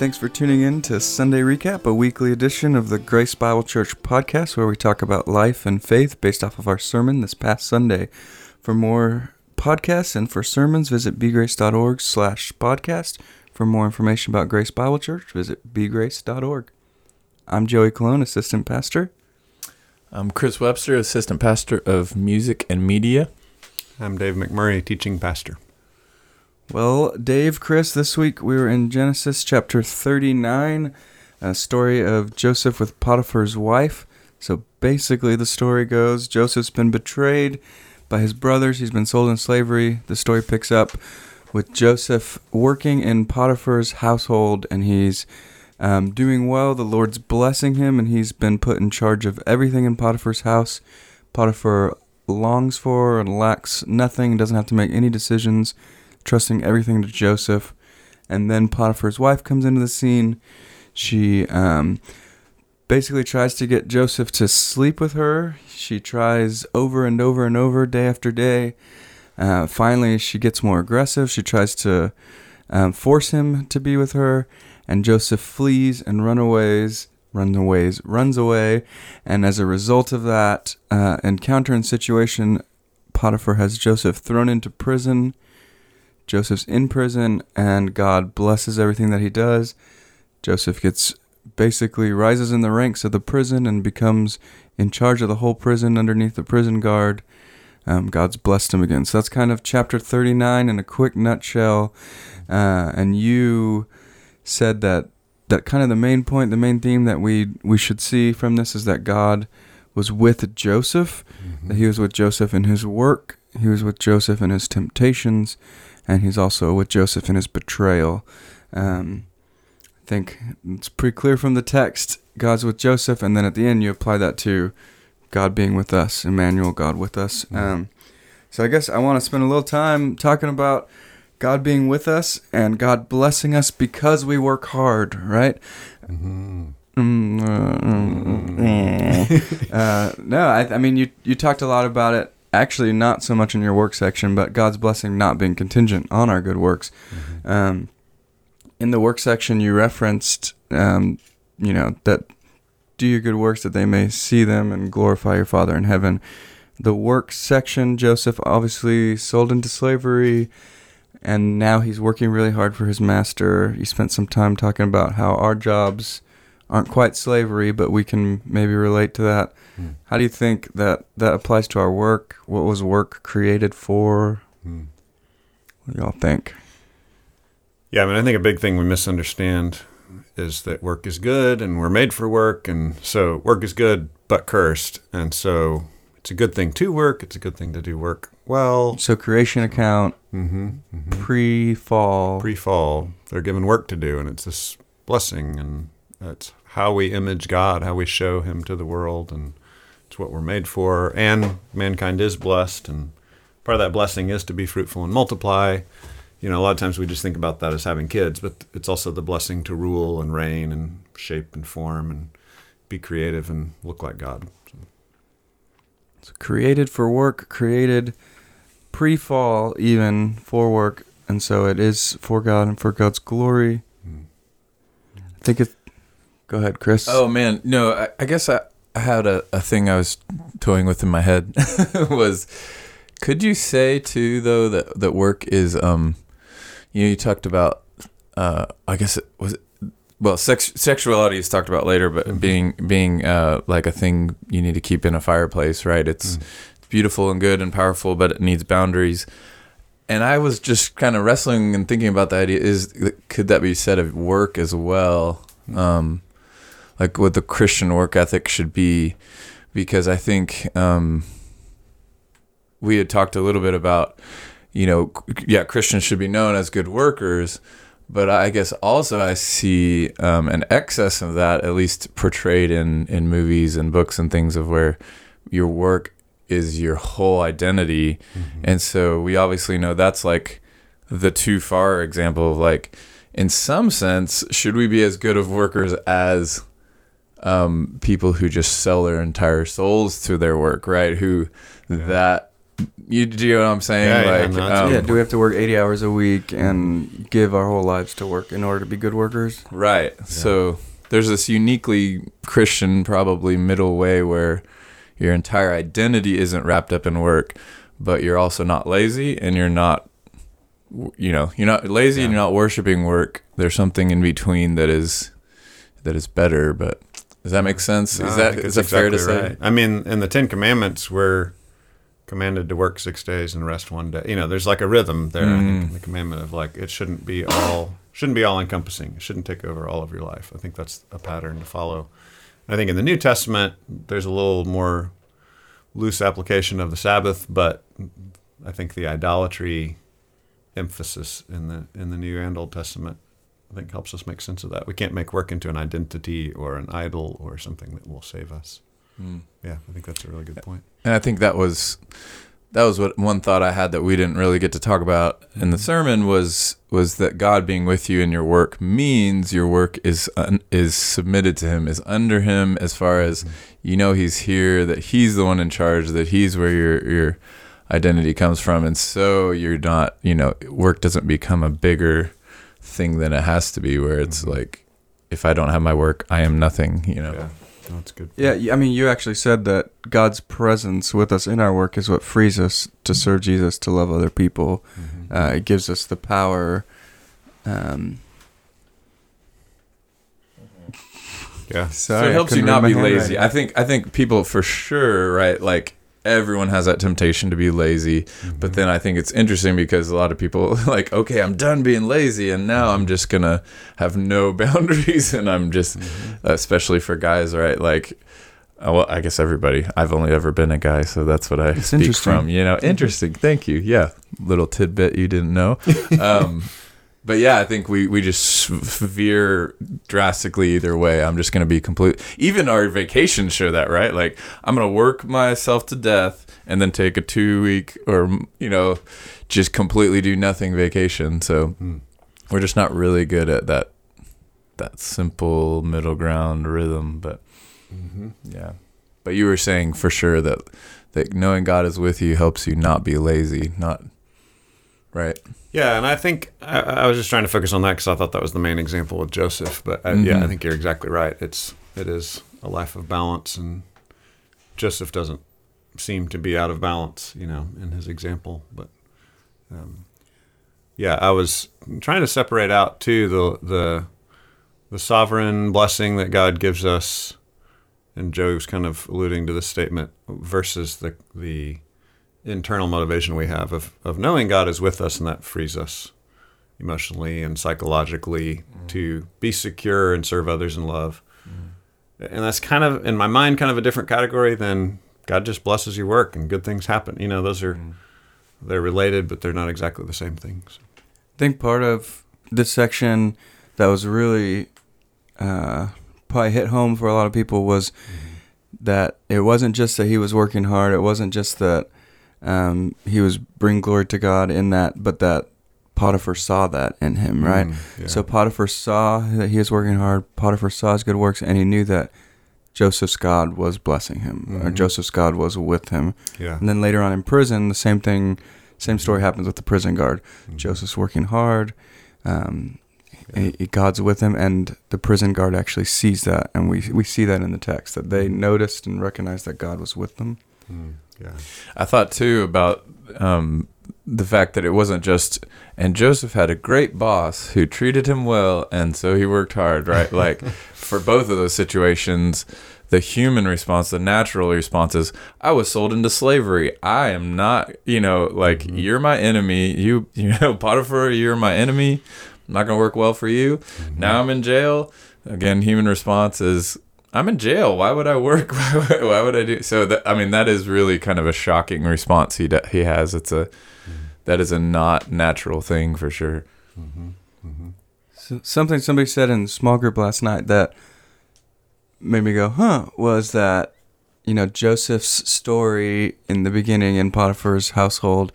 Thanks for tuning in to Sunday Recap, a weekly edition of the Grace Bible Church podcast where we talk about life and faith based off of our sermon this past Sunday. For more podcasts and for sermons, visit bgrace.org slash podcast. For more information about Grace Bible Church, visit bgrace.org. I'm Joey Cologne, Assistant Pastor. I'm Chris Webster, Assistant Pastor of Music and Media. I'm Dave McMurray, Teaching Pastor. Well, Dave, Chris, this week we were in Genesis chapter 39, a story of Joseph with Potiphar's wife. So basically, the story goes Joseph's been betrayed by his brothers, he's been sold in slavery. The story picks up with Joseph working in Potiphar's household, and he's um, doing well. The Lord's blessing him, and he's been put in charge of everything in Potiphar's house. Potiphar longs for and lacks nothing, doesn't have to make any decisions trusting everything to Joseph. And then Potiphar's wife comes into the scene. She um, basically tries to get Joseph to sleep with her. She tries over and over and over, day after day. Uh, finally, she gets more aggressive. She tries to um, force him to be with her, and Joseph flees and runaways, runaways, runs away. And as a result of that uh, encounter and situation, Potiphar has Joseph thrown into prison. Joseph's in prison, and God blesses everything that he does. Joseph gets basically rises in the ranks of the prison and becomes in charge of the whole prison underneath the prison guard. Um, God's blessed him again. So that's kind of chapter 39 in a quick nutshell. Uh, and you said that that kind of the main point, the main theme that we we should see from this is that God was with Joseph, mm-hmm. that He was with Joseph in his work, He was with Joseph in his temptations, and he's also with Joseph in his betrayal. Um, I think it's pretty clear from the text God's with Joseph, and then at the end you apply that to God being with us, Emmanuel, God with us. Mm-hmm. Um, so I guess I want to spend a little time talking about God being with us and God blessing us because we work hard, right? Mm-hmm. Mm, uh, mm, uh, no, I, I, mean you you talked a lot about it actually not so much in your work section, but God's blessing not being contingent on our good works. Mm-hmm. Um, in the work section, you referenced, um, you know, that do your good works that they may see them and glorify your Father in heaven. The work section, Joseph obviously sold into slavery, and now he's working really hard for his master. He spent some time talking about how our jobs aren't quite slavery, but we can maybe relate to that. Mm. How do you think that that applies to our work? What was work created for? Mm. What do y'all think? Yeah, I mean, I think a big thing we misunderstand is that work is good and we're made for work. And so work is good, but cursed. And so it's a good thing to work. It's a good thing to do work well. So creation account, mm-hmm, mm-hmm. pre fall. Pre fall. They're given work to do, and it's this blessing. And it's how we image God, how we show Him to the world. And it's what we're made for. And mankind is blessed. And part of that blessing is to be fruitful and multiply. You know, a lot of times we just think about that as having kids, but it's also the blessing to rule and reign and shape and form and be creative and look like God. So, so created for work, created pre fall, even for work. And so it is for God and for God's glory. Mm. I think it. Go ahead, Chris. Oh man, no. I, I guess I, I had a, a thing I was toying with in my head was could you say too though that that work is um you know you talked about uh I guess it was well sex sexuality is talked about later but mm-hmm. being being uh like a thing you need to keep in a fireplace right it's, mm. it's beautiful and good and powerful but it needs boundaries and I was just kind of wrestling and thinking about the idea is could that be said of work as well mm. um like what the Christian work ethic should be, because I think um, we had talked a little bit about, you know, yeah, Christians should be known as good workers, but I guess also I see um, an excess of that, at least portrayed in in movies and books and things, of where your work is your whole identity, mm-hmm. and so we obviously know that's like the too far example of like in some sense should we be as good of workers as um, people who just sell their entire souls to their work, right? Who yeah. that You do you know what I'm saying? Yeah, yeah, like, no, um, yeah, do we have to work 80 hours a week and give our whole lives to work in order to be good workers? Right. So there's this uniquely Christian, probably middle way where your entire identity isn't wrapped up in work, but you're also not lazy and you're not, you know, you're not lazy and you're not worshiping work. There's something in between that is that is better. But does that make sense? No, is I that think is that's that fair to exactly say? right. I mean, in the Ten Commandments, we're commanded to work six days and rest one day. You know, there's like a rhythm there. I think Mm. in the commandment of like it shouldn't be all shouldn't be all encompassing. It shouldn't take over all of your life. I think that's a pattern to follow. I think in the New Testament, there's a little more loose application of the Sabbath, but I think the idolatry emphasis in the in the New and Old Testament I think helps us make sense of that. We can't make work into an identity or an idol or something that will save us. Mm. Yeah, I think that's a really good point. And I think that was that was what one thought I had that we didn't really get to talk about in the sermon was was that God being with you in your work means your work is un, is submitted to Him, is under Him, as far as you know He's here, that He's the one in charge, that He's where your your identity comes from, and so you're not you know work doesn't become a bigger thing than it has to be, where it's Mhm. like if I don't have my work, I am nothing, you know. Yeah, that's good. Yeah, I mean, you actually said that God's presence with us in our work is what frees us to serve Jesus, to love other people. Mhm. Uh, it gives us the power. Um, yeah, so it helps you couldn't be lazy. handwriting. I think I think people for sure, right? Like everyone has that temptation to be lazy, but then I think it's interesting because a lot of people like, okay, I'm done being lazy, and now I'm just gonna have no boundaries, and I'm just, Mm-hmm. especially for guys, right? Like, uh, well, I guess everybody. I've only ever been a guy, so that's what I It's speak from. You know, interesting. Thank you. Yeah, little tidbit you didn't know. Um, but yeah, I think we, we just veer drastically either way. I'm just going to be complete. Even our vacations show that, right? Like, I'm going to work myself to death and then take a two week or, you know, just completely do nothing vacation. So Mm. we're just not really good at that, that simple middle ground rhythm. But Mhm. yeah. But you were saying for sure that, that knowing God is with you helps you not be lazy, not, right? Yeah, and I think I, I was just trying to focus on that because I thought that was the main example with Joseph. But I, yeah, I think you're exactly right. It's it is a life of balance, and Joseph doesn't seem to be out of balance, you know, in his example. But um, yeah, I was trying to separate out too the the the sovereign blessing that God gives us, and Joe's kind of alluding to this statement versus the the internal motivation we have of, of knowing God is with us and that frees us emotionally and psychologically to be secure and serve others in love. And that's kind of, in my mind, kind of a different category than God just blesses your work and good things happen. You know, those are, they're related, but they're not exactly the same things. I think part of this section that was really uh, probably hit home for a lot of people was that it wasn't just that he was working hard. It wasn't just that um, he was bring glory to God in that, but that Potiphar saw that in him, right? Mm, yeah. So Potiphar saw that he was working hard. Potiphar saw his good works, and he knew that Joseph's God was blessing him, or Mhm. Joseph's God was with him. yeah. And then later on in prison, the same thing, same story happens with the prison guard. Mhm. Joseph's working hard. Um, Yeah. he- God's with him, and the prison guard actually sees that, and we we see that in the text that they noticed and recognized that God was with them. Mm, yeah. I thought too about um, the fact that it wasn't just, and Joseph had a great boss who treated him well, and so he worked hard, right? Like for both of those situations, the human response, the natural response is, I was sold into slavery. I am not, you know, like Mhm. you're my enemy. You, you know, Potiphar, you're my enemy. I'm not going to work well for you. Now I'm in jail. Again, human response is, I'm in jail. Why would I work? Why would, I do? So that I mean, that is really kind of a shocking response he he has. It's a that is a not natural thing for sure. Mm-hmm. Mm-hmm. So something somebody said in small group last night that made me go, huh, was that, you know, Joseph's story in the beginning in Potiphar's household,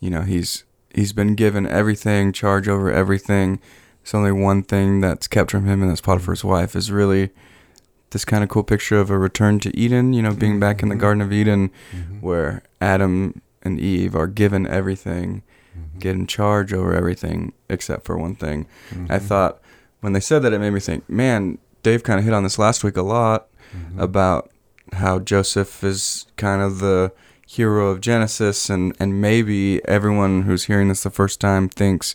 you know, he's he's been given everything, charge over everything. It's only one thing that's kept from him, and that's Potiphar's wife, is really this kind of cool picture of a return to Eden, you know, being back in the Mhm. Garden of Eden Mm-hmm. where Adam and Eve are given everything, Mhm. get in charge over everything except for one thing. I Mhm. thought when they said that, it made me think, man, Dave kind of hit on this last week a lot about how Joseph is kind of the hero of Genesis, and, and maybe everyone who's hearing this the first time thinks,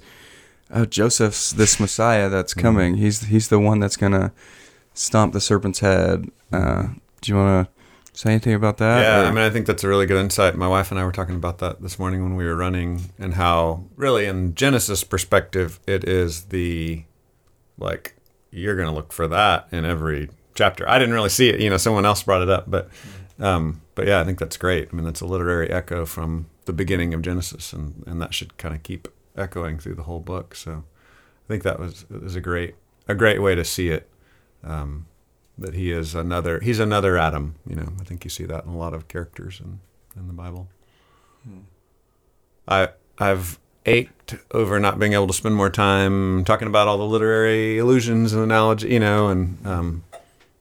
oh, Joseph's this Messiah that's coming. He's he's the one that's gonna stomp the serpent's head. Uh, do you want to say anything about that? yeah, or- I mean, I think that's a really good insight. My wife and I were talking about that this morning when we were running, and how really, in Genesis perspective, it is the like you're going to look for that in every chapter. I didn't really see it. You know, someone else brought it up, but um, but yeah, I think that's great. I mean, that's a literary echo from the beginning of Genesis, and and that should kind of keep echoing through the whole book. So I think that was is a great a great way to see it. Um, that he is another he's another Adam. You know, I think you see that in a lot of characters in in the Bible. I I've ached over not being able to spend more time talking about all the literary illusions and analogy, you know, and um,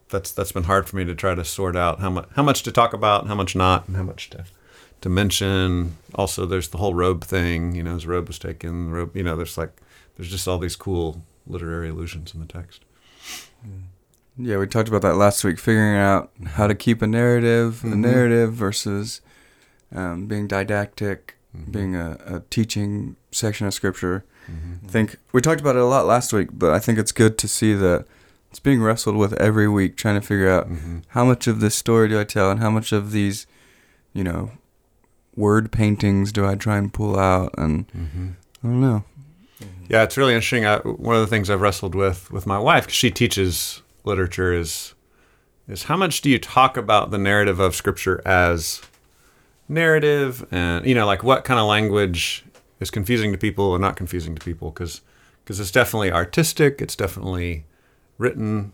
that's that's been hard for me to try to sort out how much how much to talk about, how much not, and how much to to mention. Also, there's the whole robe thing. You know, his robe was taken. Robe, you know, there's like there's just all these cool literary illusions in the text. Yeah, we talked about that last week, figuring out how to keep a narrative, a Mhm. narrative versus um, being didactic, Mhm. being a, a teaching section of scripture. Mhm. I think we talked about it a lot last week, but I think it's good to see that it's being wrestled with every week, trying to figure out Mhm. how much of this story do I tell and how much of these, you know, word paintings do I try and pull out, and Mhm. I don't know. Yeah, it's really interesting. I, one of the things I've wrestled with with my wife, she teaches literature, is is how much do you talk about the narrative of Scripture as narrative, and you know, like what kind of language is confusing to people or not confusing to people? Because it's definitely artistic. It's definitely written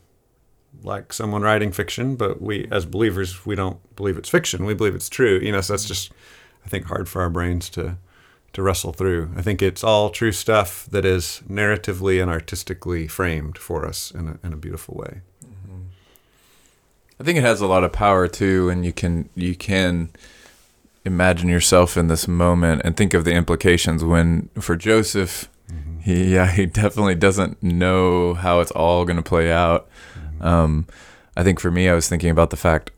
like someone writing fiction, but we as believers we don't believe it's fiction. We believe it's true. You know, so that's just I think hard for our brains to to wrestle through. I think it's all true stuff that is narratively and artistically framed for us in a, in a beautiful way. I think it has a lot of power too, and you can you can imagine yourself in this moment and think of the implications when for Joseph he yeah he definitely doesn't know how it's all going to play out um, i think for me i was thinking about the fact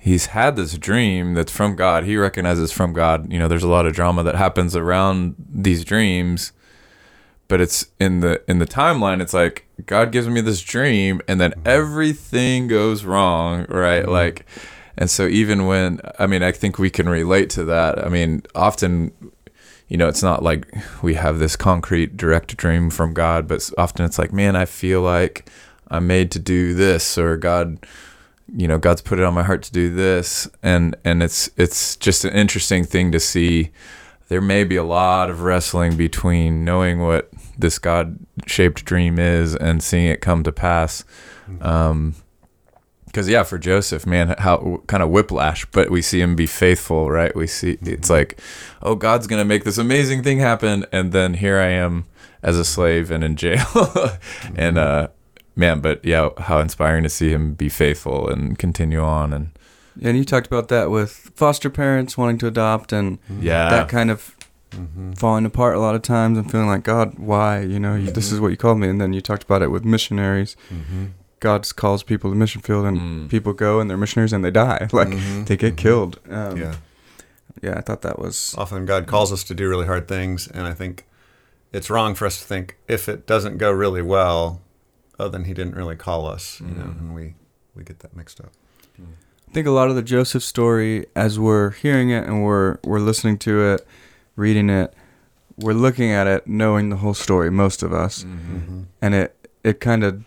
he's had this dream that's from god. He recognizes from god you know there's a lot of drama that happens around these dreams but it's in the in the timeline it's like god gives me this dream and then everything goes wrong right? Mhm. like and so even when i mean i think we can relate to that. I mean often you know, it's not like we have this concrete direct dream from God, but often it's like, man, I feel like I'm made to do this, or God, you know, God's put it on my heart to do this, and and it's it's just an interesting thing to see. There may be a lot of wrestling between knowing what this God-shaped dream is and seeing it come to pass. Um, because yeah, for Joseph, man, how kind of whiplash, but we see him be faithful, right? We see it's like, oh, God's gonna make this amazing thing happen, and then here I am as a slave and in jail, and uh, man, but yeah, how inspiring to see him be faithful and continue on, and And you talked about that with foster parents wanting to adopt and yeah, that kind of Mm-hmm. falling apart a lot of times and feeling like God, why? You know, you, this is what you called me. And then you talked about it with missionaries. Mm-hmm. God calls people to mission field, and Mm. people go and they're missionaries and they die. Like Mhm. they get Mhm. killed. Um, yeah. yeah. I thought that was Often God calls us to do really hard things, and I think it's wrong for us to think if it doesn't go really well, oh, then He didn't really call us, you know, Mhm. and we we get that mixed up. I think a lot of the Joseph story, as we're hearing it and we're we're listening to it, reading it, we're looking at it, knowing the whole story. Most of us, Mhm. and it it kind of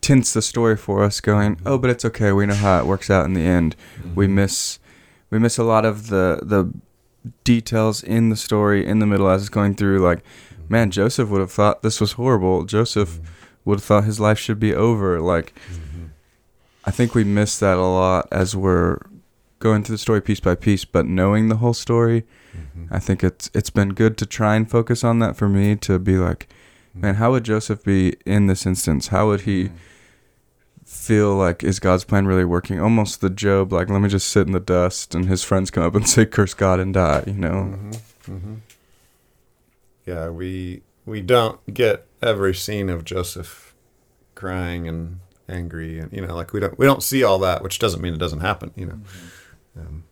tints the story for us, going, mm-hmm. "Oh, but it's okay. We know how it works out in the end." We mm-hmm. miss we miss a lot of the the details in the story in the middle as it's going through. Like, man, Joseph would have thought this was horrible. Joseph would have thought his life should be over. Like, Mhm. I think we miss that a lot as we're going through the story piece by piece, but knowing the whole story, Mhm. I think it's it's been good to try and focus on that for me to be like, man, how would Joseph be in this instance? How would he feel like is God's plan really working? Almost the Job, like let me just sit in the dust, and his friends come up and say, "Curse God and die," you know. Mm-hmm. Mm-hmm. Yeah, we we don't get every scene of Joseph crying and angry, and you know, like we don't we don't see all that, which doesn't mean it doesn't happen. You know, um,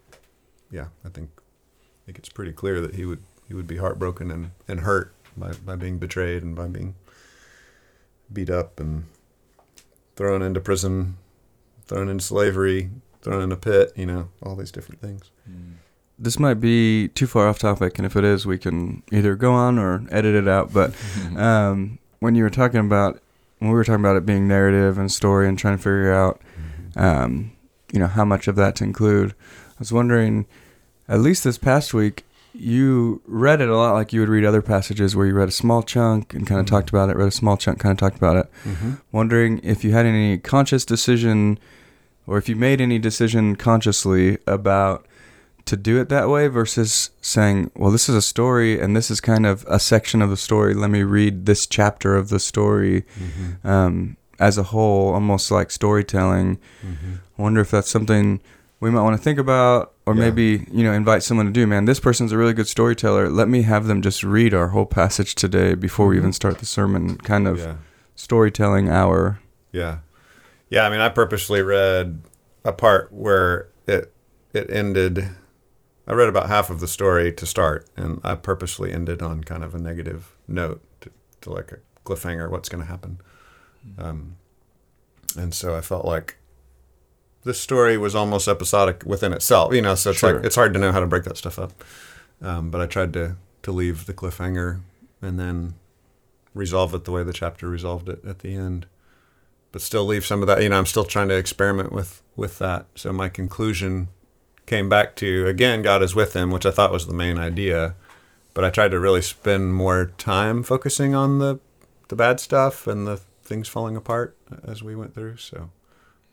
yeah, I think I think it's pretty clear that he would he would be heartbroken and, and hurt by, by being betrayed and by being beat up and thrown into prison, thrown into slavery, thrown in a pit, you know, all these different things. This might be too far off topic, and if it is, we can either go on or edit it out. But um, when you were talking about when we were talking about it being narrative and story and trying to figure out, um, you know, how much of that to include, I was wondering, at least this past week, you read it a lot like you would read other passages where you read a small chunk and kind of Mhm. talked about it, read a small chunk, kind of talked about it. Mm-hmm. Wondering if you had any conscious decision or if you made any decision consciously about to do it that way versus saying, well, this is a story and this is kind of a section of the story. Let me read this chapter of the story Mm-hmm. um, as a whole, almost like storytelling. Mm-hmm. I wonder if that's something we might want to think about or Yeah. maybe, you know, invite someone to do. Man, this person's a really good storyteller. Let me have them just read our whole passage today before we even start the sermon, kind of Yeah. storytelling hour. Yeah. Yeah, I mean I purposely read a part where it it ended I read about half of the story to start and I purposely ended on kind of a negative note to, to like a cliffhanger what's going to happen. Um, and so I felt like this story was almost episodic within itself, you know, so it's Sure. like it's hard to know how to break that stuff up. Um, but I tried to to leave the cliffhanger and then resolve it the way the chapter resolved it at the end but still leave some of that. You know, I'm still trying to experiment with with that. So my conclusion came back to again, God is with him, which I thought was the main idea. But I tried to really spend more time focusing on the the bad stuff and the things falling apart as we went through. So.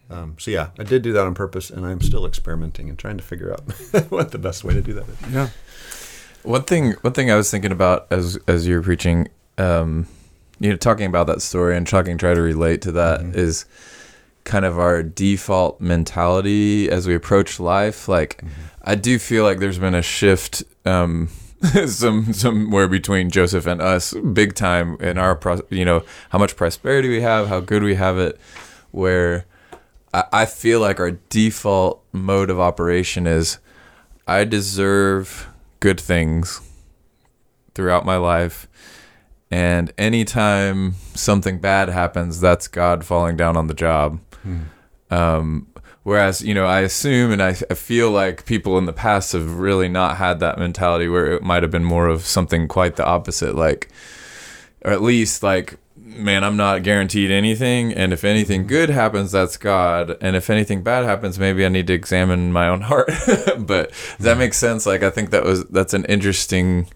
Um, so yeah, I did do that on purpose, and I'm still experimenting and trying to figure out what the best way to do that is. Yeah. One thing, one thing I was thinking about as as you were preaching, um, you know, talking about that story and talking, try to relate to that is Mhm. Kind of our default mentality as we approach life. Like, I do feel like there's been a shift, um, some somewhere between Joseph and us, big time in our, pro- you know, how much prosperity we have, how good we have it, where I, I feel like our default mode of operation is, I deserve good things throughout my life. And anytime something bad happens, that's God falling down on the job. Um, whereas, you know, I assume and I, I feel like people in the past have really not had that mentality where it might have been more of something quite the opposite. Like, or at least like, man, I'm not guaranteed anything. And if anything mm-hmm. good happens, that's God. And if anything bad happens, maybe I need to examine my own heart. but that mm-hmm. makes sense? Like, I think that was, that's an interesting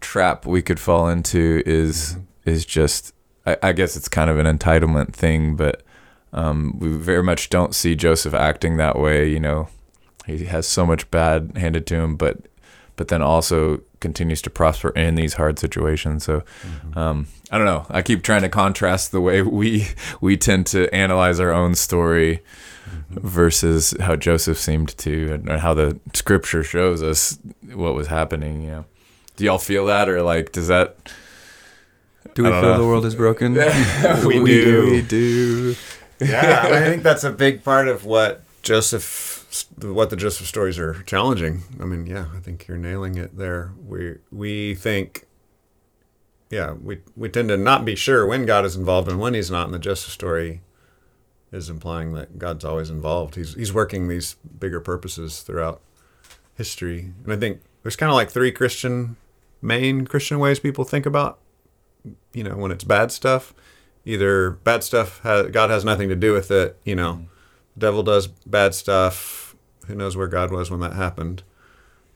trap we could fall into is, mm-hmm. is just, I, I guess it's kind of an entitlement thing, but um, we very much don't see Joseph acting that way. You know, he has so much bad handed to him, but but then also continues to prosper in these hard situations. So um, I don't know. I keep trying to contrast the way we we tend to analyze our own story versus how Joseph seemed to, and how the Scripture shows us what was happening. You know, do y'all feel that, or like does that? Do we feel know. the world is broken? We do. We do. Yeah, I think that's a big part of what Joseph, what the Joseph stories are challenging. I mean, yeah, I think you're nailing it there. We we think, yeah, we we tend to not be sure when God is involved and when He's not. And the Joseph story is implying that God's always involved. He's he's working these bigger purposes throughout history. And I think there's kind of like three Christian main Christian ways people think about, you know, when it's bad stuff either bad stuff god has nothing to do with it you know. The devil does bad stuff. Who knows where god was when that happened.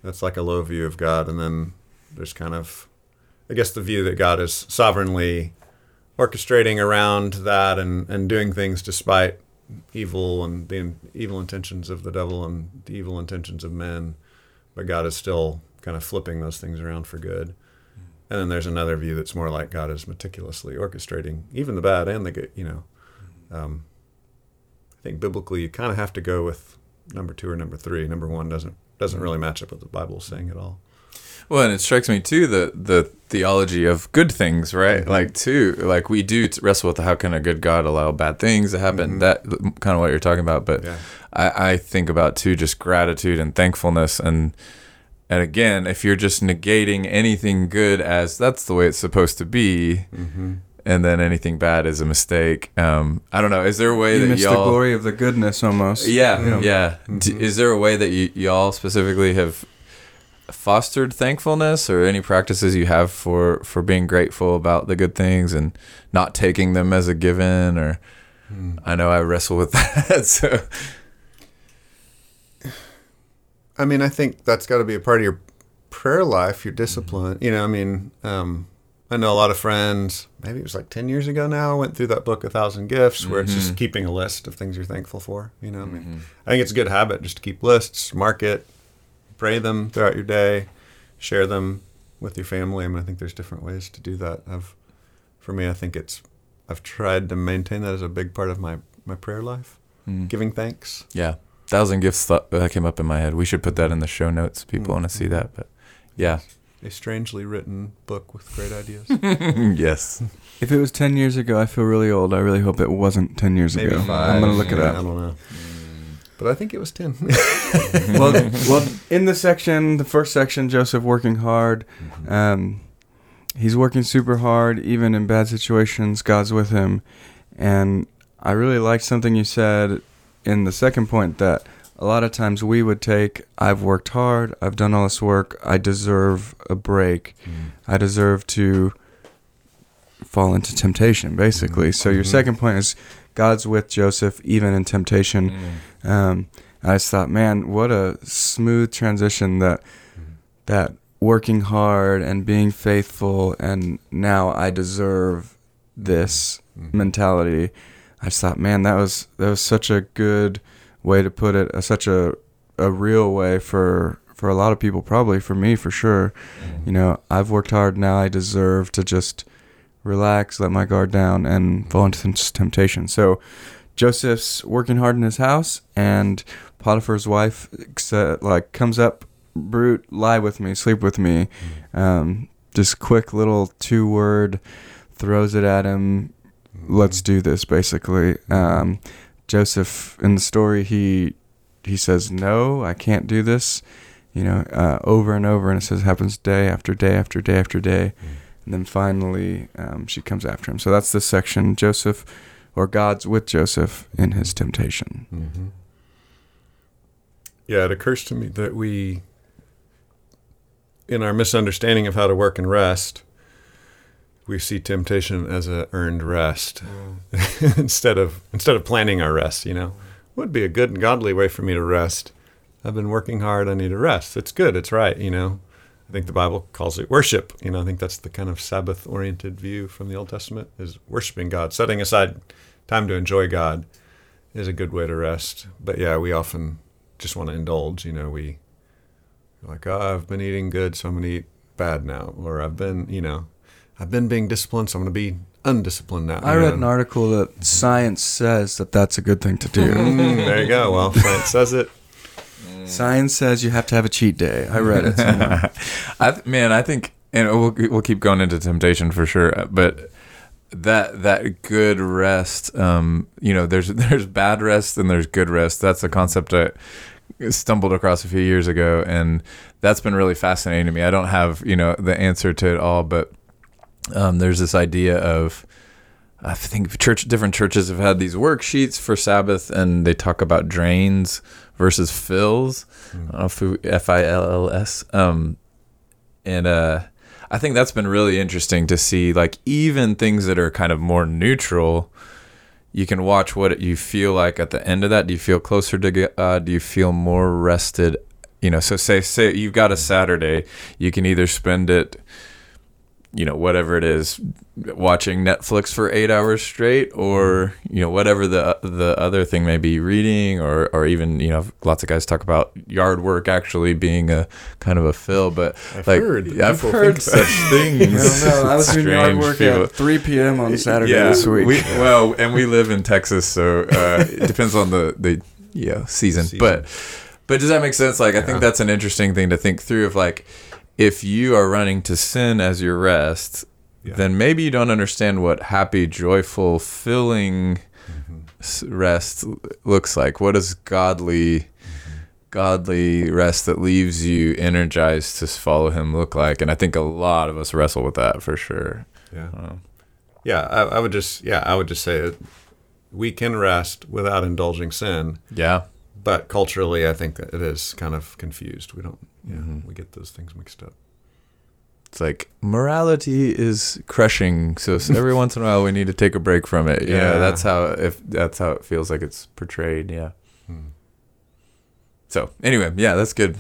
That's like a low view of god and then there's kind of i guess the view that god is sovereignly orchestrating around that and, and doing things despite evil and the in- evil intentions of the devil and the evil intentions of men. But god is still kind of flipping those things around for good and then there's another view that's more like God is meticulously orchestrating even the bad and the good, you know. Um, I think biblically you kind of have to go with number two or number three. Number one doesn't doesn't really match up with the Bible saying at all. Well, and it strikes me too the the theology of good things, right? Mm-hmm. Like too, like we do wrestle with how can a good God allow bad things to happen? Mhm. That kind of what you're talking about, but Yeah. I, I think about too just gratitude and thankfulness and and again, if you're just negating anything good as that's the way it's supposed to be, Mm-hmm. and then anything bad is a mistake. Um, I don't know. Is there a way that You that miss the y'all? glory of the goodness almost. Yeah, You know? yeah. D- Mhm. is there a way that y- y'all specifically have fostered thankfulness, or any practices you have for for being grateful about the good things and not taking them as a given? Or Mm. I know I wrestle with that. So I mean, I think that's got to be a part of your prayer life, your discipline. You know, I mean, um, I know a lot of friends. Maybe it was like ten years ago now. Went through that book, A Thousand Gifts, where it's just Mhm. keeping a list of things you're thankful for. You know, I mean, Mhm. I think it's a good habit just to keep lists, mark it, pray them throughout your day, share them with your family. I mean, I think there's different ways to do that. I've, for me, I think it's, I've tried to maintain that as a big part of my my prayer life, Mm. giving thanks. yeah, thousand gifts thought, that came up in my head. We should put that in the show notes. if People Mm. want to see that, but yeah, A strangely written book with great ideas. yes. If it was 10 years ago, I feel really old. I really hope it wasn't 10 years Maybe ago. five. I'm going to look it up. I don't know, but I think it was ten. well, well, in the section, the first section, Joseph working hard. Um, he's working super hard, even in bad situations. God's with him, and I really like something you said in the second point that a lot of times we would take, "I've worked hard, I've done all this work, I deserve a break, I deserve to fall into temptation." Basically, so your Mhm. second point is God's with Joseph even in temptation. Mm. Um, I just thought, man, what a smooth transition that that working hard and being faithful and now I deserve this Mhm. mentality. I just thought, man, that was that was such a good way to put it, uh, such a a real way for for a lot of people, probably for me for sure. You know, I've worked hard now. I deserve to just relax, let my guard down, and fall into temptation. So Joseph's working hard in his house, and Potiphar's wife like comes up, brute, lie with me, sleep with me. Um, just quick little two word, throws it at him. Let's do this, basically. Um, Joseph in the story, he he says, "No, I can't do this." You know, uh, over and over, and it says happens day after day after day after day, and then finally um, she comes after him. So that's this section. Joseph, or God's with Joseph in his temptation. Mm-hmm. Yeah, it occurs to me that we, in our misunderstanding of how to work and rest, we see temptation as a earned rest instead of instead of planning our rest. You know, would be a good and godly way for me to rest. I've been working hard. I need a rest. It's good. It's right. You know, I think the Bible calls it worship. You know, I think that's the kind of Sabbath-oriented view from the Old Testament is worshiping God, setting aside time to enjoy God is a good way to rest. But yeah, we often just want to indulge. You know, we like, oh, I've been eating good, so I'm going to eat bad now, or I've been, you know, I've been being disciplined, so I'm going to be undisciplined now. I read know? an article that science says that that's a good thing to do. Mm, there you go. Well, science says it. Science says you have to have a cheat day. I read it. I th- man, I think, and we'll we'll keep going into temptation for sure, uh, but that that good rest, um, you know, there's there's bad rest and there's good rest. That's a concept I stumbled across a few years ago, and that's been really fascinating to me. I don't have you know the answer to it all, but um, there's this idea of I think church different churches have had these worksheets for Sabbath, and they talk about drains versus fills. I don't know if we- F I L L S. Um, and uh, I think that's been really interesting to see. Like even things that are kind of more neutral, you can watch what you feel like at the end of that. Do you feel closer to God? Do you feel more rested? You know, so say say you've got a Saturday, you can either spend it you know whatever it is watching netflix for eight hours straight or you know whatever the the other thing may be reading or or even you know lots of guys talk about yard work actually being a kind of a fill but I've like heard i've heard such things I don't know. I was doing yard work people. at 3 p.m. on Saturday yeah, this week. We, well, and we live in Texas, so uh, it depends on the the yeah season. Season. But but does that make sense? Like I think that's an interesting thing to think through. Of like, if you are running to sin as your rest, Yeah. then maybe you don't understand what happy, joyful, filling Mm-hmm. rest looks like. What does godly Mm-hmm. godly rest that leaves you energized to follow him look like? And I think a lot of us wrestle with that for sure. Yeah. Um, Yeah, I, I would just yeah, I would just say that we can rest without indulging sin, yeah. but culturally, I think that it is kind of confused. We don't, yeah, Mhm. we get those things mixed up. it's like morality is crushing so s- every once in a while we need to take a break from it yeah Yeah. that's how if that's how it feels like it's portrayed yeah Hmm. so anyway yeah that's good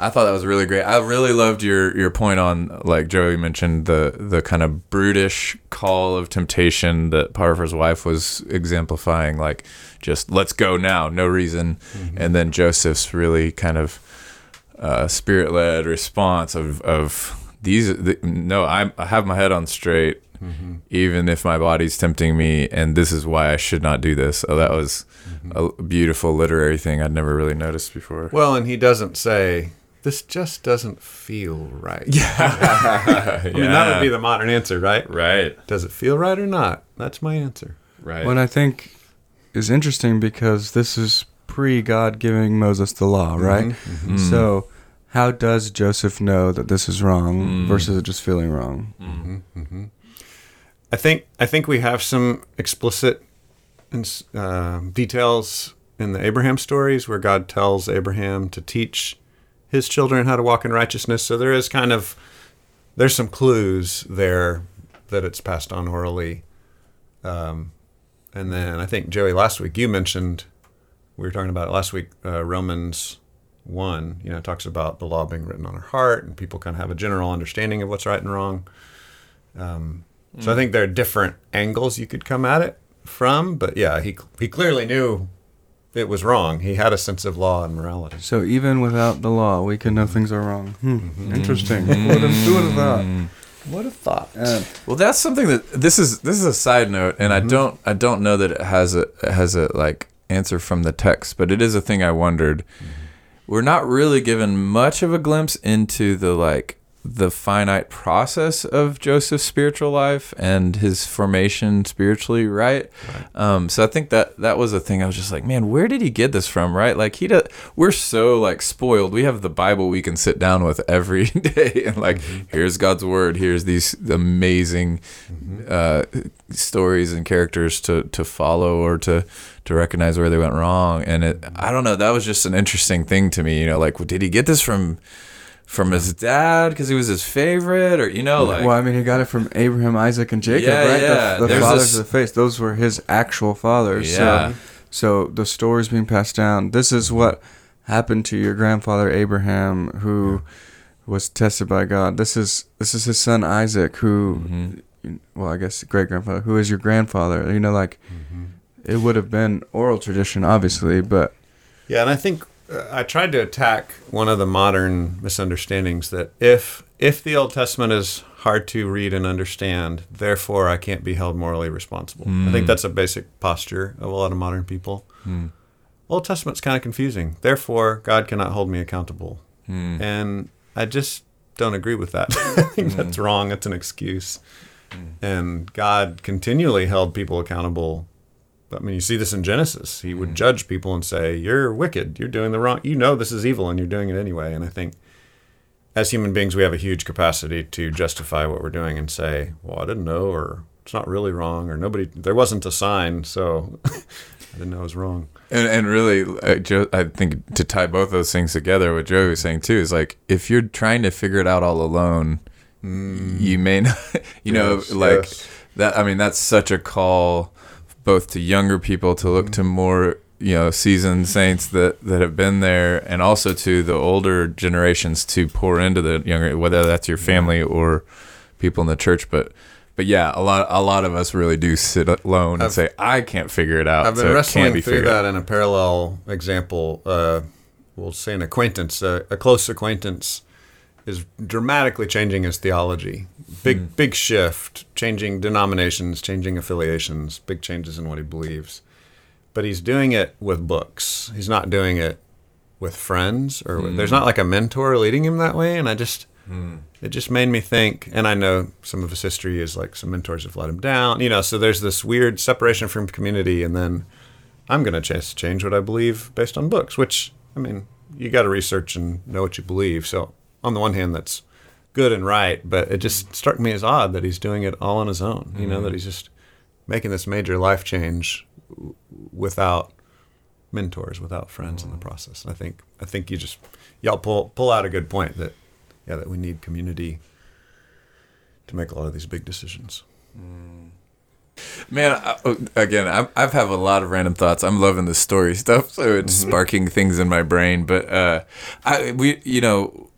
i thought that was really great i really loved your your point on like joey mentioned the the kind of brutish call of temptation that potiphar's wife was exemplifying like just let's go now no reason and then joseph's really kind of uh, spirit-led response of of these th- no I'm, i have my head on straight Mm-hmm. even if my body's tempting me and this is why i should not do this so that was a beautiful literary thing i'd never really noticed before Well, and he doesn't say this just doesn't feel right. yeah I mean that would be the modern answer, right? right Does it feel right or not? That's my answer. right What I think is interesting because this is pre God giving Moses the law, right? Mhm, mhm. Mm. So, how does Joseph know that this is wrong Mm. versus it just feeling wrong? Mm. Mhm, mhm. I think I think we have some explicit ins- um details in the Abraham stories where God tells Abraham to teach his children how to walk in righteousness. So there is kind of there's some clues there that it's passed on orally. Um, and then I think Joey, last week you mentioned we were talking about it last week. Uh, Romans one, you know, talks about the law being written on our heart, and people kind of have a general understanding of what's right and wrong. Um, so I think there are different angles you could come at it from, but yeah, he he clearly knew it was wrong. He had a sense of law and morality. So, even without the law, we can know things are wrong. Hmm. Mm-hmm. Interesting. Who would have who would have thought? What a thought! Uh, Well, that's something that this is this is a side note, and Mm-hmm. I don't I don't know that it has a has a like answer from the text, but it is a thing I wondered. Mm-hmm. We're not really given much of a glimpse into the like the finite process of Joseph's spiritual life and his formation spiritually, right? Um, so I think that that was a thing. I was just like, man, where did he get this from, right? Like he, does, we're so like spoiled. We have the Bible we can sit down with every day, and like, here's God's word. Here's these amazing uh, stories and characters to to follow or to to recognize where they went wrong. And it, I don't know. That was just an interesting thing to me. You know, like, did he get this from? From his dad because he was his favorite, or you know, like well, I mean, he got it from Abraham, Isaac, and Jacob, Yeah, right? yeah. The, the fathers this- of the faith. Those were his actual fathers. Yeah. So, so the stories being passed down. This is what happened to your grandfather Abraham, who was tested by God. This is this is his son Isaac, who, Mhm. well, I guess great grandfather, who is your grandfather. You know, like Mm-hmm. it would have been oral tradition, obviously, but Yeah, and I think I tried to attack one of the modern misunderstandings that if if the Old Testament is hard to read and understand, therefore I can't be held morally responsible. I think Mm. that's a basic posture of a lot of modern people. Hmm. Old Testament's kind of confusing. Therefore, God cannot hold me accountable. Hmm. And I just don't agree with that. I think that's wrong. It's an excuse. And God continually held people accountable. I mean, you see this in Genesis. He would judge people and say, You're wicked. You're doing the wrong. You know this is evil and you're doing it anyway. And I think as human beings, we have a huge capacity to justify what we're doing and say, Well, I didn't know, or it's not really wrong, or nobody, there wasn't a sign, so I didn't know it was wrong. And, and really, uh, Joe, I think to tie both those things together, what Joey was saying too is like if you're trying to figure it out all alone, you may not, you know, like yes. that. I mean, that's such a call both to younger people to look to more, you know, seasoned saints that that have been there, and also to the older generations to pour into the younger, whether that's your family or people in the church, but but yeah, a lot a lot of us really do sit alone and I've- say I can't figure it out. I've been so wrestling can't be through figured out. that in a parallel example. Uh, we'll say an acquaintance, a, a close acquaintance, is dramatically changing his theology. Big, Hmm. big shift, changing denominations, changing affiliations, big changes in what he believes. But he's doing it with books. He's not doing it with friends, or Hmm. there's not like a mentor leading him that way. And I just, it just made me think. And I know some of his history is like some mentors have let him down, you know. So there's this weird separation from community, and then I'm going to ch- change what I believe based on books, which, I mean, you got to research and know what you believe. So, on the one hand, that's good and right, but it just struck me as odd that he's doing it all on his own, you know, that mm-hmm. he's just making this major life change w- without mentors, without friends in the mm-hmm. process. And I think, I think you just, y'all pull, pull out a good point that, yeah, that we need community to make a lot of these big decisions. Mm. Man, I, oh, again, I, I've have a lot of random thoughts. I'm loving the story stuff, so it's mm-hmm. sparking things in my brain. But uh, I, we, you know,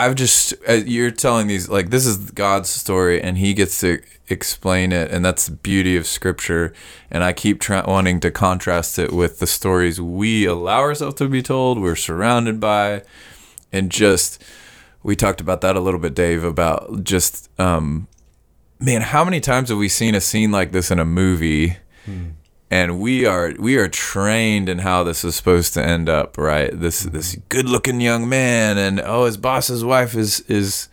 I've just uh, you're telling these like this is God's story, and He gets to explain it, and that's the beauty of Scripture. And I keep try- wanting to contrast it with the stories we allow ourselves to be told, we're surrounded by, and just we talked about that a little bit, Dave, about just um, man, how many times have we seen a scene like this in a movie? And we are we are trained in how this is supposed to end up, right? This this good looking young man and oh his boss's wife is is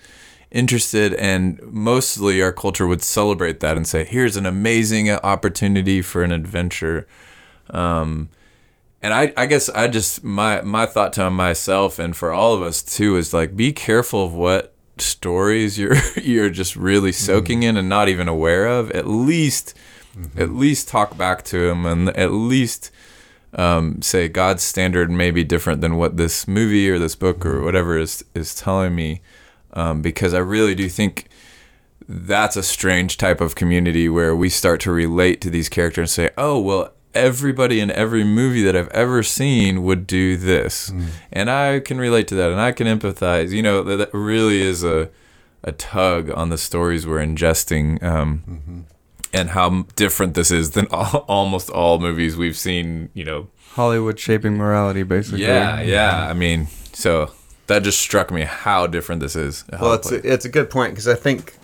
interested and mostly our culture would celebrate that and say here's an amazing opportunity for an adventure. Um and I, I guess I just my my thought to myself and for all of us too is like be careful of what stories you're you're just really soaking in and not even aware of. At least at least talk back to him and at least um, say God's standard may be different than what this movie or this book or whatever is is telling me. Um, because I really do think that's a strange type of community where we start to relate to these characters and say, oh, well, everybody in every movie that I've ever seen would do this. And I can relate to that and I can empathize. You know, that, that really is a, a tug on the stories we're ingesting. Um, And how different this is than all, almost all movies we've seen, you know. Hollywood shaping morality, basically. Yeah, yeah. I mean, so that just struck me how different this is. Well, it's a, it's a good point because I think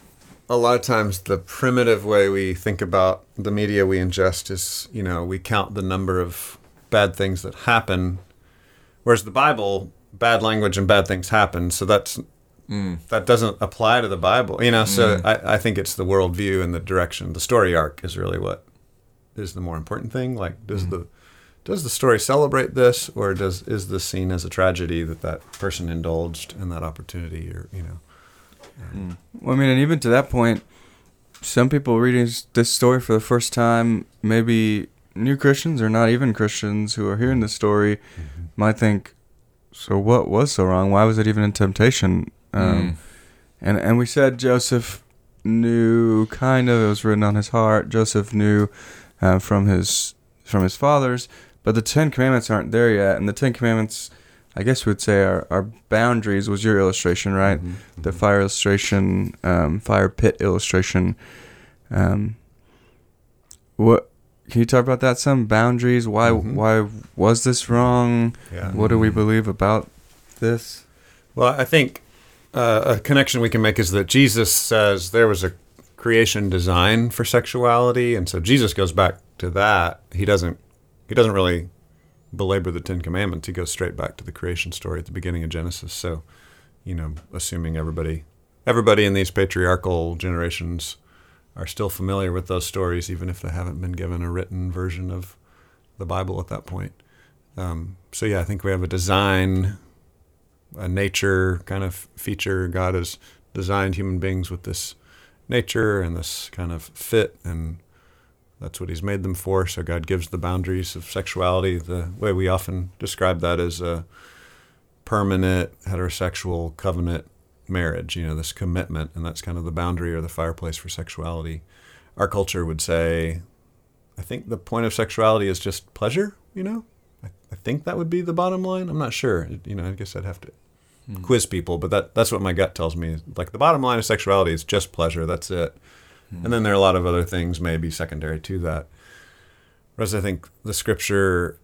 a lot of times the primitive way we think about the media we ingest is, you know, we count the number of bad things that happen, whereas the Bible, bad language and bad things happen. So that's Mm. that doesn't apply to the Bible, you know. So mm. I, I think it's the worldview and the direction. The story arc is really what is the more important thing. Like, does mm. the does the story celebrate this, or does is this seen as a tragedy that that person indulged in that opportunity, or you know? Um, well, I mean, and even to that point, some people reading this story for the first time, maybe new Christians or not even Christians who are hearing this story, mm-hmm. might think, "So what was so wrong? Why was it even in temptation?" Um, And and we said Joseph knew kind of it was written on his heart. Joseph knew uh, from his from his fathers, but the Ten Commandments aren't there yet. And the Ten Commandments, I guess, we would say are, are boundaries. Was your illustration right? The fire illustration, um, fire pit illustration. Um, what can you talk about that? Some boundaries. Why Mhm. why was this wrong? Yeah. What do we believe about this? Well, I think uh, a connection we can make is that Jesus says there was a creation design for sexuality, and so Jesus goes back to that. He doesn't. He doesn't really belabor the Ten Commandments. He goes straight back to the creation story at the beginning of Genesis. So, you know, assuming everybody, everybody in these patriarchal generations are still familiar with those stories, even if they haven't been given a written version of the Bible at that point. Um, so yeah, I think we have a design a nature kind of feature. God has designed human beings with this nature and this kind of fit, and that's what He's made them for. So God gives the boundaries of sexuality. The way we often describe that is a permanent heterosexual covenant marriage, you know, this commitment, and that's kind of the boundary or the fireplace for sexuality. Our culture would say, I think the point of sexuality is just pleasure, you know? I, I think that would be the bottom line. I'm not sure. You know, I guess I'd have to quiz people, but that that's what my gut tells me. Like the bottom line of sexuality is just pleasure. That's it. And then there are a lot of other things maybe secondary to that. Whereas I think the scripture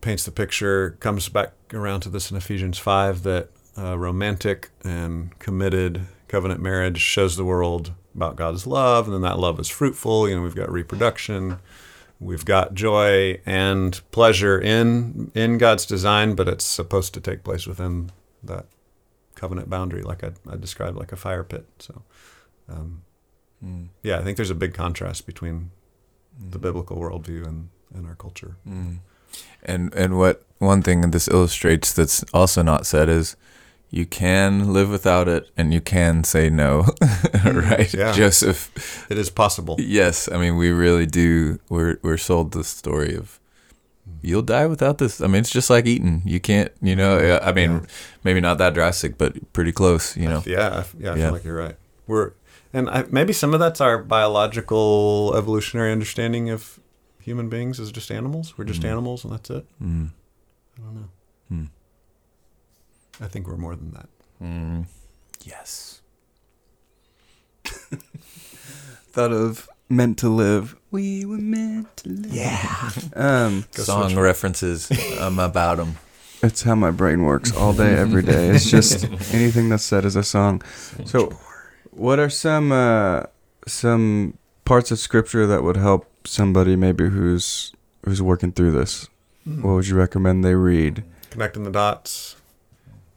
paints the picture, comes back around to this in Ephesians 5 that uh, romantic and committed covenant marriage shows the world about God's love, and then that love is fruitful. You know, we've got reproduction, we've got joy and pleasure in in God's design, but it's supposed to take place within that covenant boundary, like I, I described, like a fire pit. So, um, Mm. yeah, I think there's a big contrast between the biblical worldview and, and our culture. Mm. And and what one thing this illustrates that's also not said is you can live without it and you can say no. right? Yeah. Joseph It is possible. Yes, I mean we really do we're we're sold the story of you'll die without this. I mean it's just like eating. You can't, you know, I mean Yeah. maybe not that drastic but pretty close, you know. Yeah, yeah, I Yeah. feel like you're right. We're and I, maybe some of that's our biological evolutionary understanding of human beings as just animals. We're just Mhm. animals, and that's it. Mm. I don't know. Hmm. I think we're more than that. Mm. Yes. Thought of meant to live. We were meant to live. Yeah. Um, Song switch. references um, about them. it's how my brain works all day, every day. It's just anything that's said is a song. So, what are some uh, some parts of scripture that would help somebody maybe who's who's working through this? Hmm. What would you recommend they read? Connecting the dots.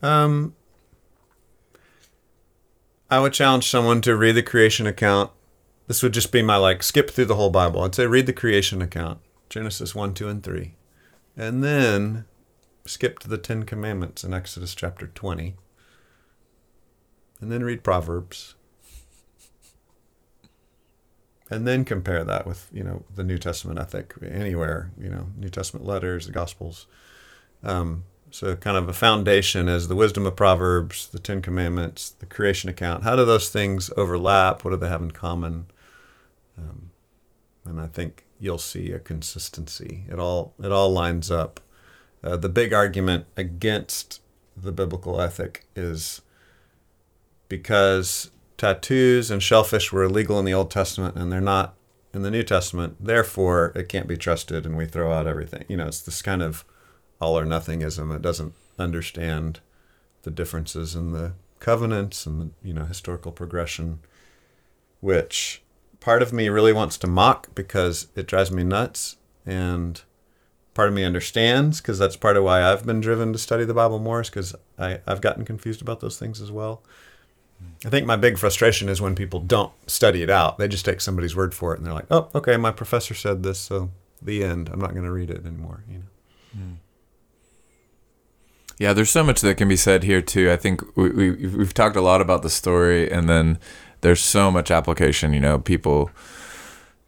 Um, I would challenge someone to read the creation account. This would just be my like skip through the whole Bible. I'd say read the creation account, Genesis one, two, and three, and then skip to the Ten Commandments in Exodus chapter twenty, and then read Proverbs, and then compare that with you know the New Testament ethic anywhere you know New Testament letters, the Gospels. Um, so, kind of a foundation is the wisdom of Proverbs, the Ten Commandments, the creation account. How do those things overlap? What do they have in common? Um, and I think you'll see a consistency. It all it all lines up. Uh, the big argument against the biblical ethic is because tattoos and shellfish were illegal in the Old Testament and they're not in the New Testament. Therefore, it can't be trusted, and we throw out everything. You know, it's this kind of all or nothingism. It doesn't understand the differences in the covenants and the you know historical progression, which part of me really wants to mock because it drives me nuts, and part of me understands because that's part of why I've been driven to study the Bible more is because I've gotten confused about those things as well. I think my big frustration is when people don't study it out. They just take somebody's word for it and they're like, "Oh, okay, my professor said this, so the end. I'm not going to read it anymore." You know. Yeah, there's so much that can be said here too. I think we, we we've talked a lot about the story, and then there's so much application. You know, people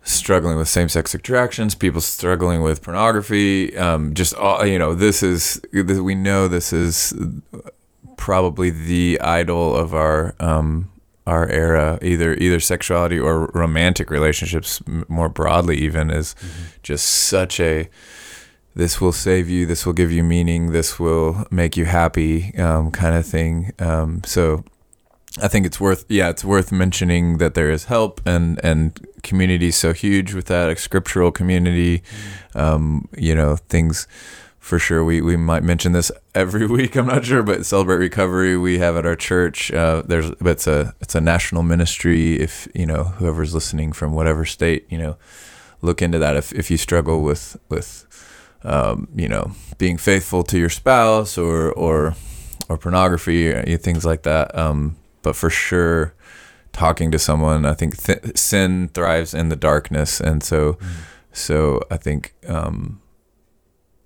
struggling with same-sex attractions, people struggling with pornography. Um, just all you know, this is this, we know this is probably the idol of our um, our era. Either either sexuality or romantic relationships, more broadly, even is just such a this will save you, this will give you meaning, this will make you happy, um, kind of thing. Um, so I think it's worth, yeah, it's worth mentioning that there is help and and community so huge with that, like scriptural community, um, you know, things for sure. We we might mention this every week. I'm not sure, but celebrate recovery we have at our church. Uh, there's it's a it's a national ministry. If you know whoever's listening from whatever state, you know, look into that. If if you struggle with with um, you know, being faithful to your spouse or or or pornography or things like that. Um, but for sure, talking to someone, I think th- sin thrives in the darkness, and so so I think um,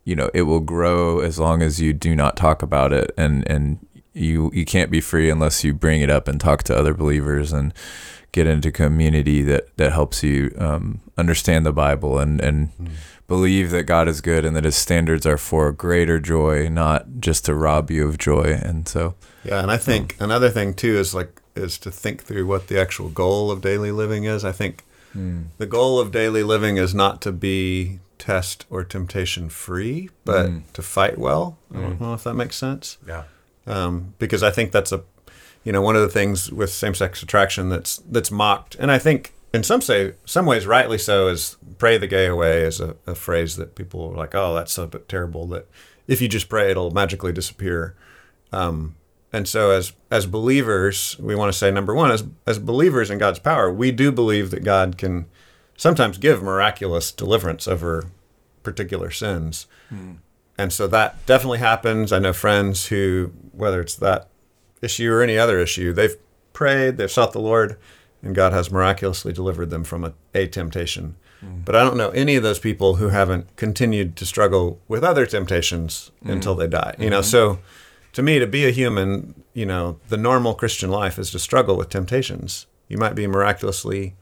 you know it will grow as long as you do not talk about it, and and you you can't be free unless you bring it up and talk to other believers. And get into community that that helps you um, understand the Bible and and believe that God is good and that His standards are for greater joy, not just to rob you of joy. And so, Yeah, and I think another thing too is like is to think through what the actual goal of daily living is. I think the goal of daily living is not to be test or temptation free, but Mm. to fight well. I don't know if that makes sense. yeah, um, because I think that's a, you know, one of the things with same-sex attraction that's that's mocked, and I think in some say some ways rightly so is pray the gay away is a, a phrase that people are like, oh, that's so terrible that if you just pray it'll magically disappear. Um, and so as as believers, we want to say number one, as as believers in God's power, we do believe that God can sometimes give miraculous deliverance over particular sins. Hmm. And so that definitely happens. I know friends who, whether it's that issue or any other issue, they've prayed, they've sought the Lord, and God has miraculously delivered them from a, a temptation. Mm. But I don't know any of those people who haven't continued to struggle with other temptations mm. until they die. You know, mm-hmm. so to me, to be a human, you know, the normal Christian life is to struggle with temptations. You might be miraculously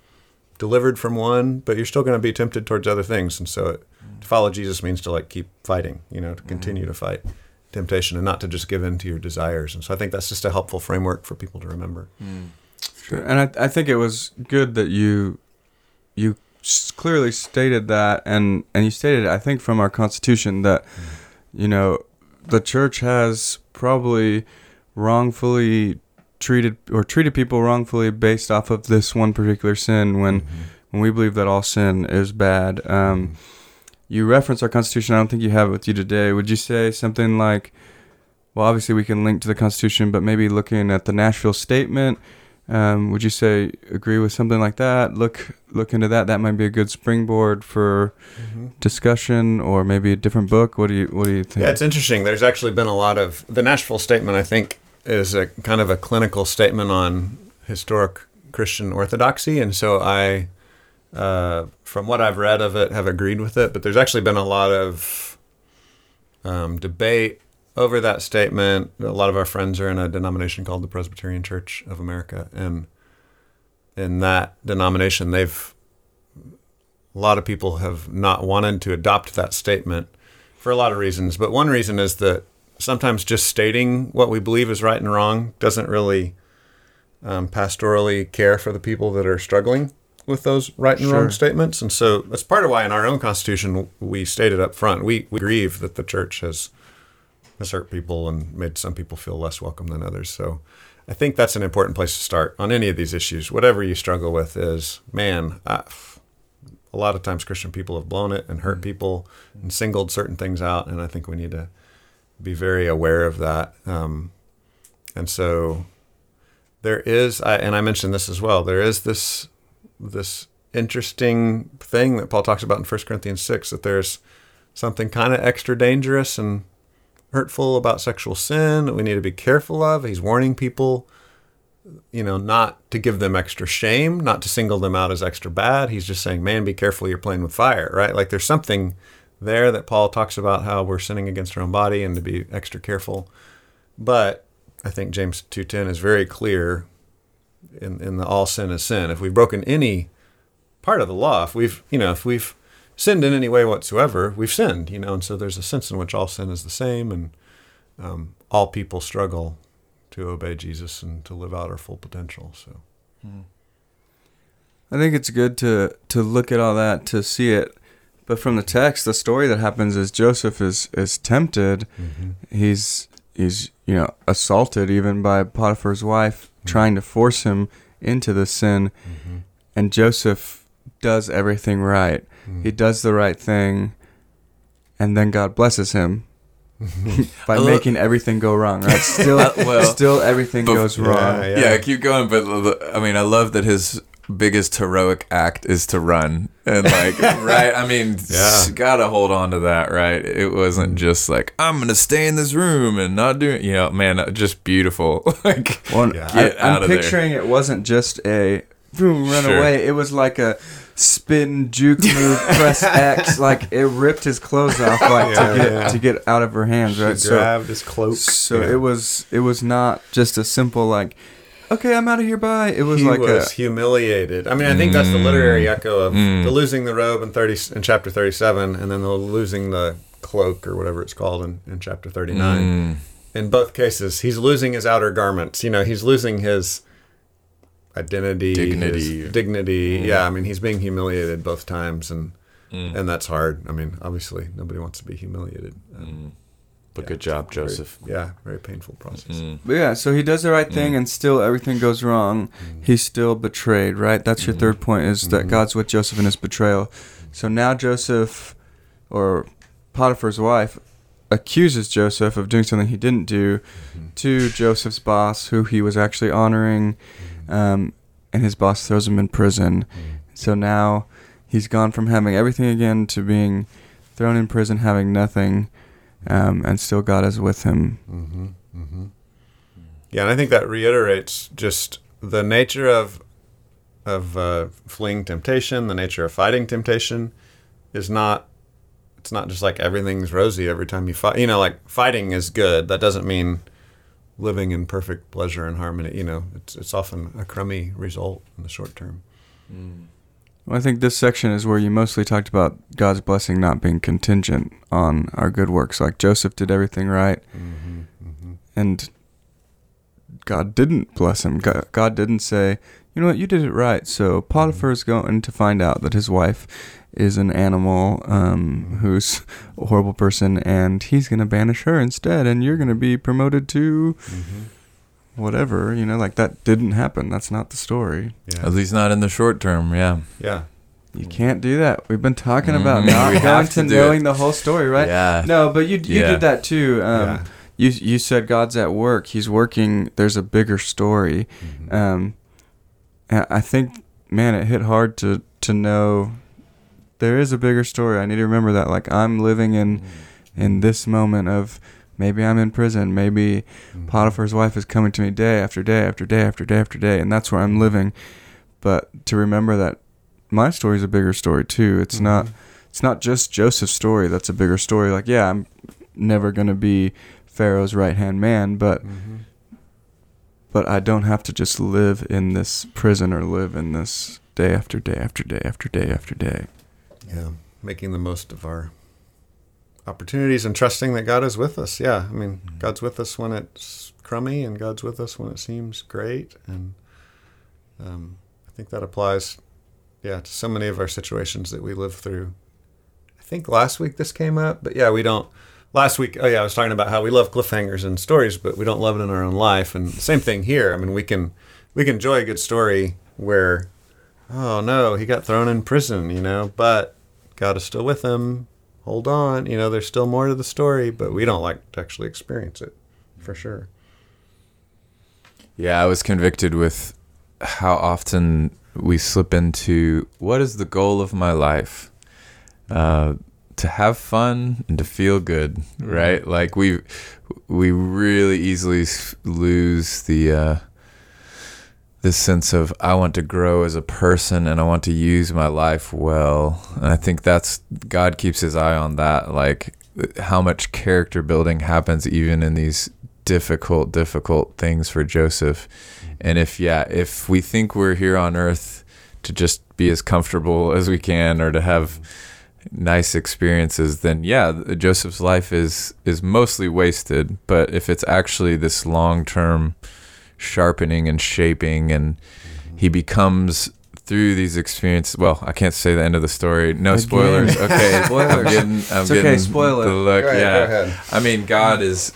delivered from one, but you're still going to be tempted towards other things. And so it, to follow Jesus means to like keep fighting, you know, to continue mm-hmm. to fight temptation and not to just give in to your desires. And so I think that's just a helpful framework for people to remember. Mm. Sure. And I, I think it was good that you you clearly stated that, and and you stated, I think, from our Constitution that mm. you know the church has probably wrongfully treated or treated people wrongfully based off of this one particular sin when mm-hmm. when we believe that all sin is bad. Um, mm-hmm you reference our Constitution. I don't think you have it with you today. Would you say something like, well, obviously we can link to the Constitution, but maybe looking at the Nashville Statement, um, would you say agree with something like that? Look look into that. That might be a good springboard for mm-hmm. discussion, or maybe a different book. What do you What do you think? Yeah, it's interesting. There's actually been a lot of the Nashville Statement. I think is a kind of a clinical statement on historic Christian orthodoxy, and so I uh, from what I've read of it, have agreed with it. But there's actually been a lot of um, debate over that statement. A lot of our friends are in a denomination called the Presbyterian Church of America, and in that denomination, they've a lot of people have not wanted to adopt that statement for a lot of reasons. But one reason is that sometimes just stating what we believe is right and wrong doesn't really um, pastorally care for the people that are struggling with those right and sure. wrong statements. And so that's part of why in our own constitution we stated up front we, we grieve that the church has has hurt people and made some people feel less welcome than others. So I think that's an important place to start on any of these issues. Whatever you struggle with is, man, I, a lot of times Christian people have blown it and hurt mm-hmm. people and singled certain things out, and I think we need to be very aware of that. Um, and so there is, I, and I mentioned this as well. There is this this interesting thing that Paul talks about in 1 Corinthians 6 that there's something kind of extra dangerous and hurtful about sexual sin that we need to be careful of. He's warning people, you know, not to give them extra shame, not to single them out as extra bad. He's just saying, man, be careful, you're playing with fire, right? Like there's something there that Paul talks about how we're sinning against our own body and to be extra careful. But I think James 2:10 is very clear in, in the all sin is sin. If we've broken any part of the law, if we've, you know, if we've sinned in any way whatsoever, we've sinned, you know, and so there's a sense in which all sin is the same and um, all people struggle to obey Jesus and to live out our full potential. So, I think it's good to to look at all that to see it. But from the text, the story that happens is Joseph is is tempted. Mm-hmm. He's he's you know assaulted even by Potiphar's wife, mm-hmm. trying to force him into the sin, mm-hmm. and Joseph does everything right. Mm-hmm. He does the right thing, and then God blesses him by making everything go wrong. Right? Still, well, still everything but, goes wrong. Yeah, yeah. yeah, keep going. But I mean, I love that his biggest heroic act is to run and like right i mean yeah. gotta hold on to that right it wasn't just like i'm gonna stay in this room and not do it you know man uh, just beautiful like well, yeah. I, am picturing there. it wasn't just a boom run sure. away it was like a spin juke move press x like it ripped his clothes off like yeah, to get to get out of her hands right she grabbed so, his cloak so it was it was not just a simple like okay, I'm out of here. Bye. It was he like was a, humiliated. I mean, I think that's the literary mm. echo of mm. the losing the robe in thirty in chapter thirty seven, and then the losing the cloak or whatever it's called in, in chapter thirty nine. Mm. In both cases, he's losing his outer garments. You know, he's losing his identity, dignity, dignity. Mm. Yeah, I mean, he's being humiliated both times, and mm. and that's hard. I mean, obviously, nobody wants to be humiliated. Um, But Yeah, good job, very- Joseph. yeah, very painful process. Mm. But yeah, so he does the right thing, Mm. and still everything goes wrong. He's still betrayed, right? That's your Mhm. third point is that Mhm. God's with Joseph in his betrayal. So now Joseph, or Potiphar's wife, accuses Joseph of doing something he didn't do Mhm. to Joseph's boss, who he was actually honoring, um, and his boss throws him in prison. So now he's gone from having everything again to being thrown in prison, having nothing, um, and still God is with him. Mm-hmm. Mm-hmm. Yeah, and I think that reiterates just the nature of of uh, fleeing temptation, the nature of fighting temptation, is not. It's not just like everything's rosy every time you fight. You know, like fighting is good. That doesn't mean living in perfect pleasure and harmony. You know, it's it's often a crummy result in the short term. Mm. Well, I think this section is where you mostly talked about God's blessing not being contingent on our good works. Like Joseph did everything right, Mm-hmm. Mm-hmm. and God didn't bless him. God, God didn't say, you know what, you did it right. So Potiphar is going to find out that his wife is an animal um, who's a horrible person, and he's going to banish her instead, and you're going to be promoted to Mm-hmm. Whatever. You know, like that didn't happen. That's not the story. Yeah. At least not in the short term. Yeah. Yeah. You can't do that. We've been talking about Mhm. not We going have to to knowing it. the whole story, right? Yeah. No, but you you Yeah. did that too. Um, yeah. You you said God's at work. He's working. There's a bigger story. Mhm. Um, I think, man, it hit hard to to know there is a bigger story. I need to remember that. Like I'm living in in this moment of maybe I'm in prison. Maybe Mhm. Potiphar's wife is coming to me day after day after day after day after day, and that's where I'm living. But to remember that my story is a bigger story too. It's not Mhm. it's not just Joseph's story that's a bigger story. Like, yeah, I'm never gonna be Pharaoh's right hand man, but Mhm. but I don't have to just live in this prison or live in this day after day after day after day after day. Yeah, making the most of our opportunities and trusting that God is with us. Yeah, I mean, God's with us when it's crummy, and God's with us when it seems great. And um, I think that applies, yeah, to so many of our situations that we live through. I think last week this came up, but yeah, we don't. Last week, oh yeah, I was talking about how we love cliffhangers and stories, but we don't love it in our own life. And same thing here. I mean, we can we can enjoy a good story where, oh no, he got thrown in prison, you know, but God is still with him. Hold on, you know, there's still more to the story, but we don't like to actually experience it, for sure. Yeah, I was convicted with how often we slip into what is the goal of my life? Uh, to have fun and to feel good, right? Like we we really easily lose the uh, this sense of I want to grow as a person and I want to use my life well. And I think that's God keeps his eye on that, like how much character building happens even in these difficult, difficult things for Joseph. Mm-hmm. And if yeah, if we think we're here on earth to just be as comfortable as we can or to have mm-hmm. nice experiences, then yeah, Joseph's life is is mostly wasted. But if it's actually this long term sharpening and shaping, and he becomes through these experiences. Well, I can't say the end of the story. No Again. spoilers. Okay, I'm getting. I'm It's okay, getting spoil it. The look. Ahead, yeah. I mean, God is.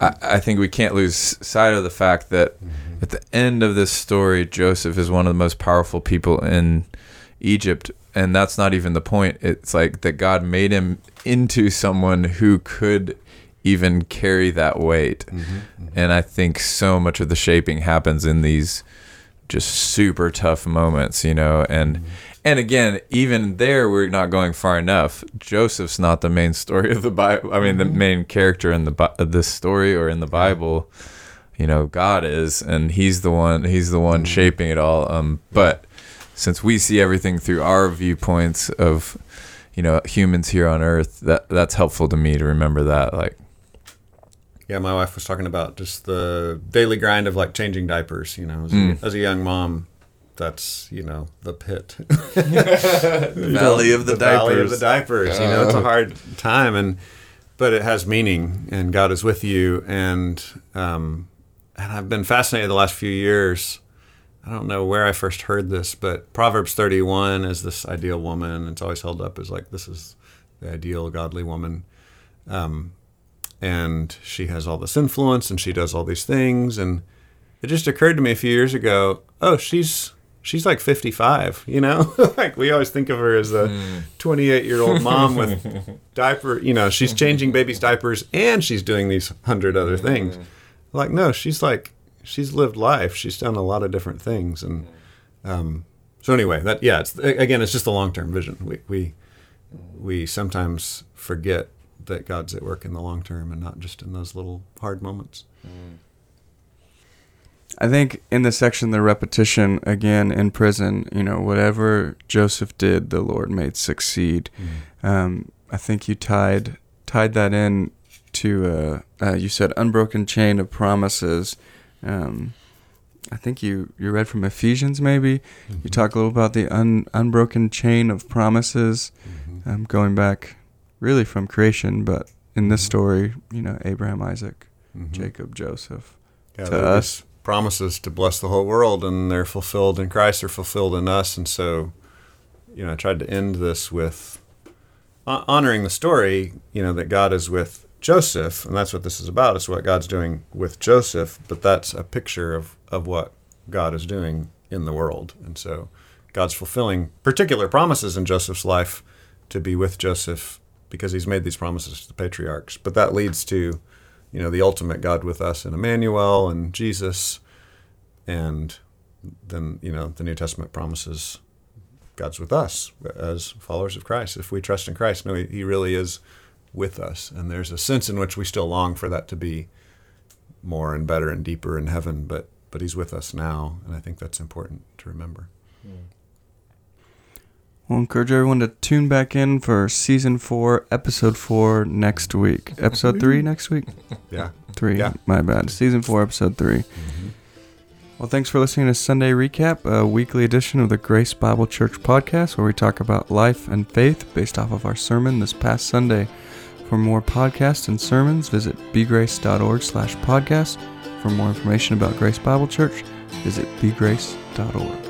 I, I think we can't lose sight of the fact that mm-hmm. at the end of this story, Joseph is one of the most powerful people in Egypt, and that's not even the point. It's like that God made him into someone who could even carry that weight. Mm-hmm, mm-hmm. And I think so much of the shaping happens in these just super tough moments, you know, and mm-hmm. and again, even there we're not going far enough. Joseph's not the main story of the Bible. I mean, the main character in the Bi- uh, this story or in the Bible. You know, God is, and He's the one. He's the one shaping it all. Um, but since we see everything through our viewpoints of, you know, humans here on Earth, that that's helpful to me to remember that. Like, Yeah, my wife was talking about just the daily grind of like changing diapers. You know, as, Mm. a, as a young mom, that's you know the pit, Valley of the diapers. valley of diapers. the diapers. You know, it's a hard time, and but it has meaning, and God is with you, and um, and I've been fascinated the last few years. I don't know where I first heard this, but Proverbs 31 is this ideal woman. It's always held up as like this is the ideal godly woman. Um, and she has all this influence and she does all these things. And it just occurred to me a few years ago oh she's she's like 55 you know? Like we always think of her as a 28 year old mom with diaper you know she's changing babies diapers and she's doing these hundred other things. Like no she's like she's lived life. She's done a lot of different things. And um, so anyway that yeah it's again it's just a long-term vision. We we we sometimes forget that god's at work in the long term and not just in those little hard moments I think in the section, the repetition again in prison, you know, whatever Joseph did, the Lord made succeed. Um, I think you tied tied that in to uh, uh, you said unbroken chain of promises. Um, I think you you read from Ephesians maybe. You talk a little about the un, unbroken chain of promises, Mhm. um, going back really from creation, but in this Mhm. story, you know, Abraham, Isaac, Mhm. Jacob, Joseph. yeah, to us. promises to bless the whole world and they're fulfilled in christ they're fulfilled in us and so you know i tried to end this with honoring the story you know that god is with joseph and that's what this is about it's what god's doing with joseph but that's a picture of of what god is doing in the world and so god's fulfilling particular promises in joseph's life to be with joseph because he's made these promises to the patriarchs but that leads to you know the ultimate God with us in Emmanuel and Jesus, and then you know the New Testament promises God's with us as followers of Christ. If we trust in Christ, no, He, really is with us, and there's a sense in which we still long for that to be more and better and deeper in heaven, but but He's with us now, and I think that's important to remember. We'll encourage everyone to tune back in for season four, episode four next week. Episode three next week? Yeah. Three. Yeah. My bad. Season four, episode three. Mm-hmm. Well, thanks for listening to Sunday Recap, a weekly edition of the Grace Bible Church podcast where we talk about life and faith based off of our sermon this past Sunday. For more podcasts and sermons, visit bgrace.org slash podcast. For more information about Grace Bible Church, visit bgrace.org.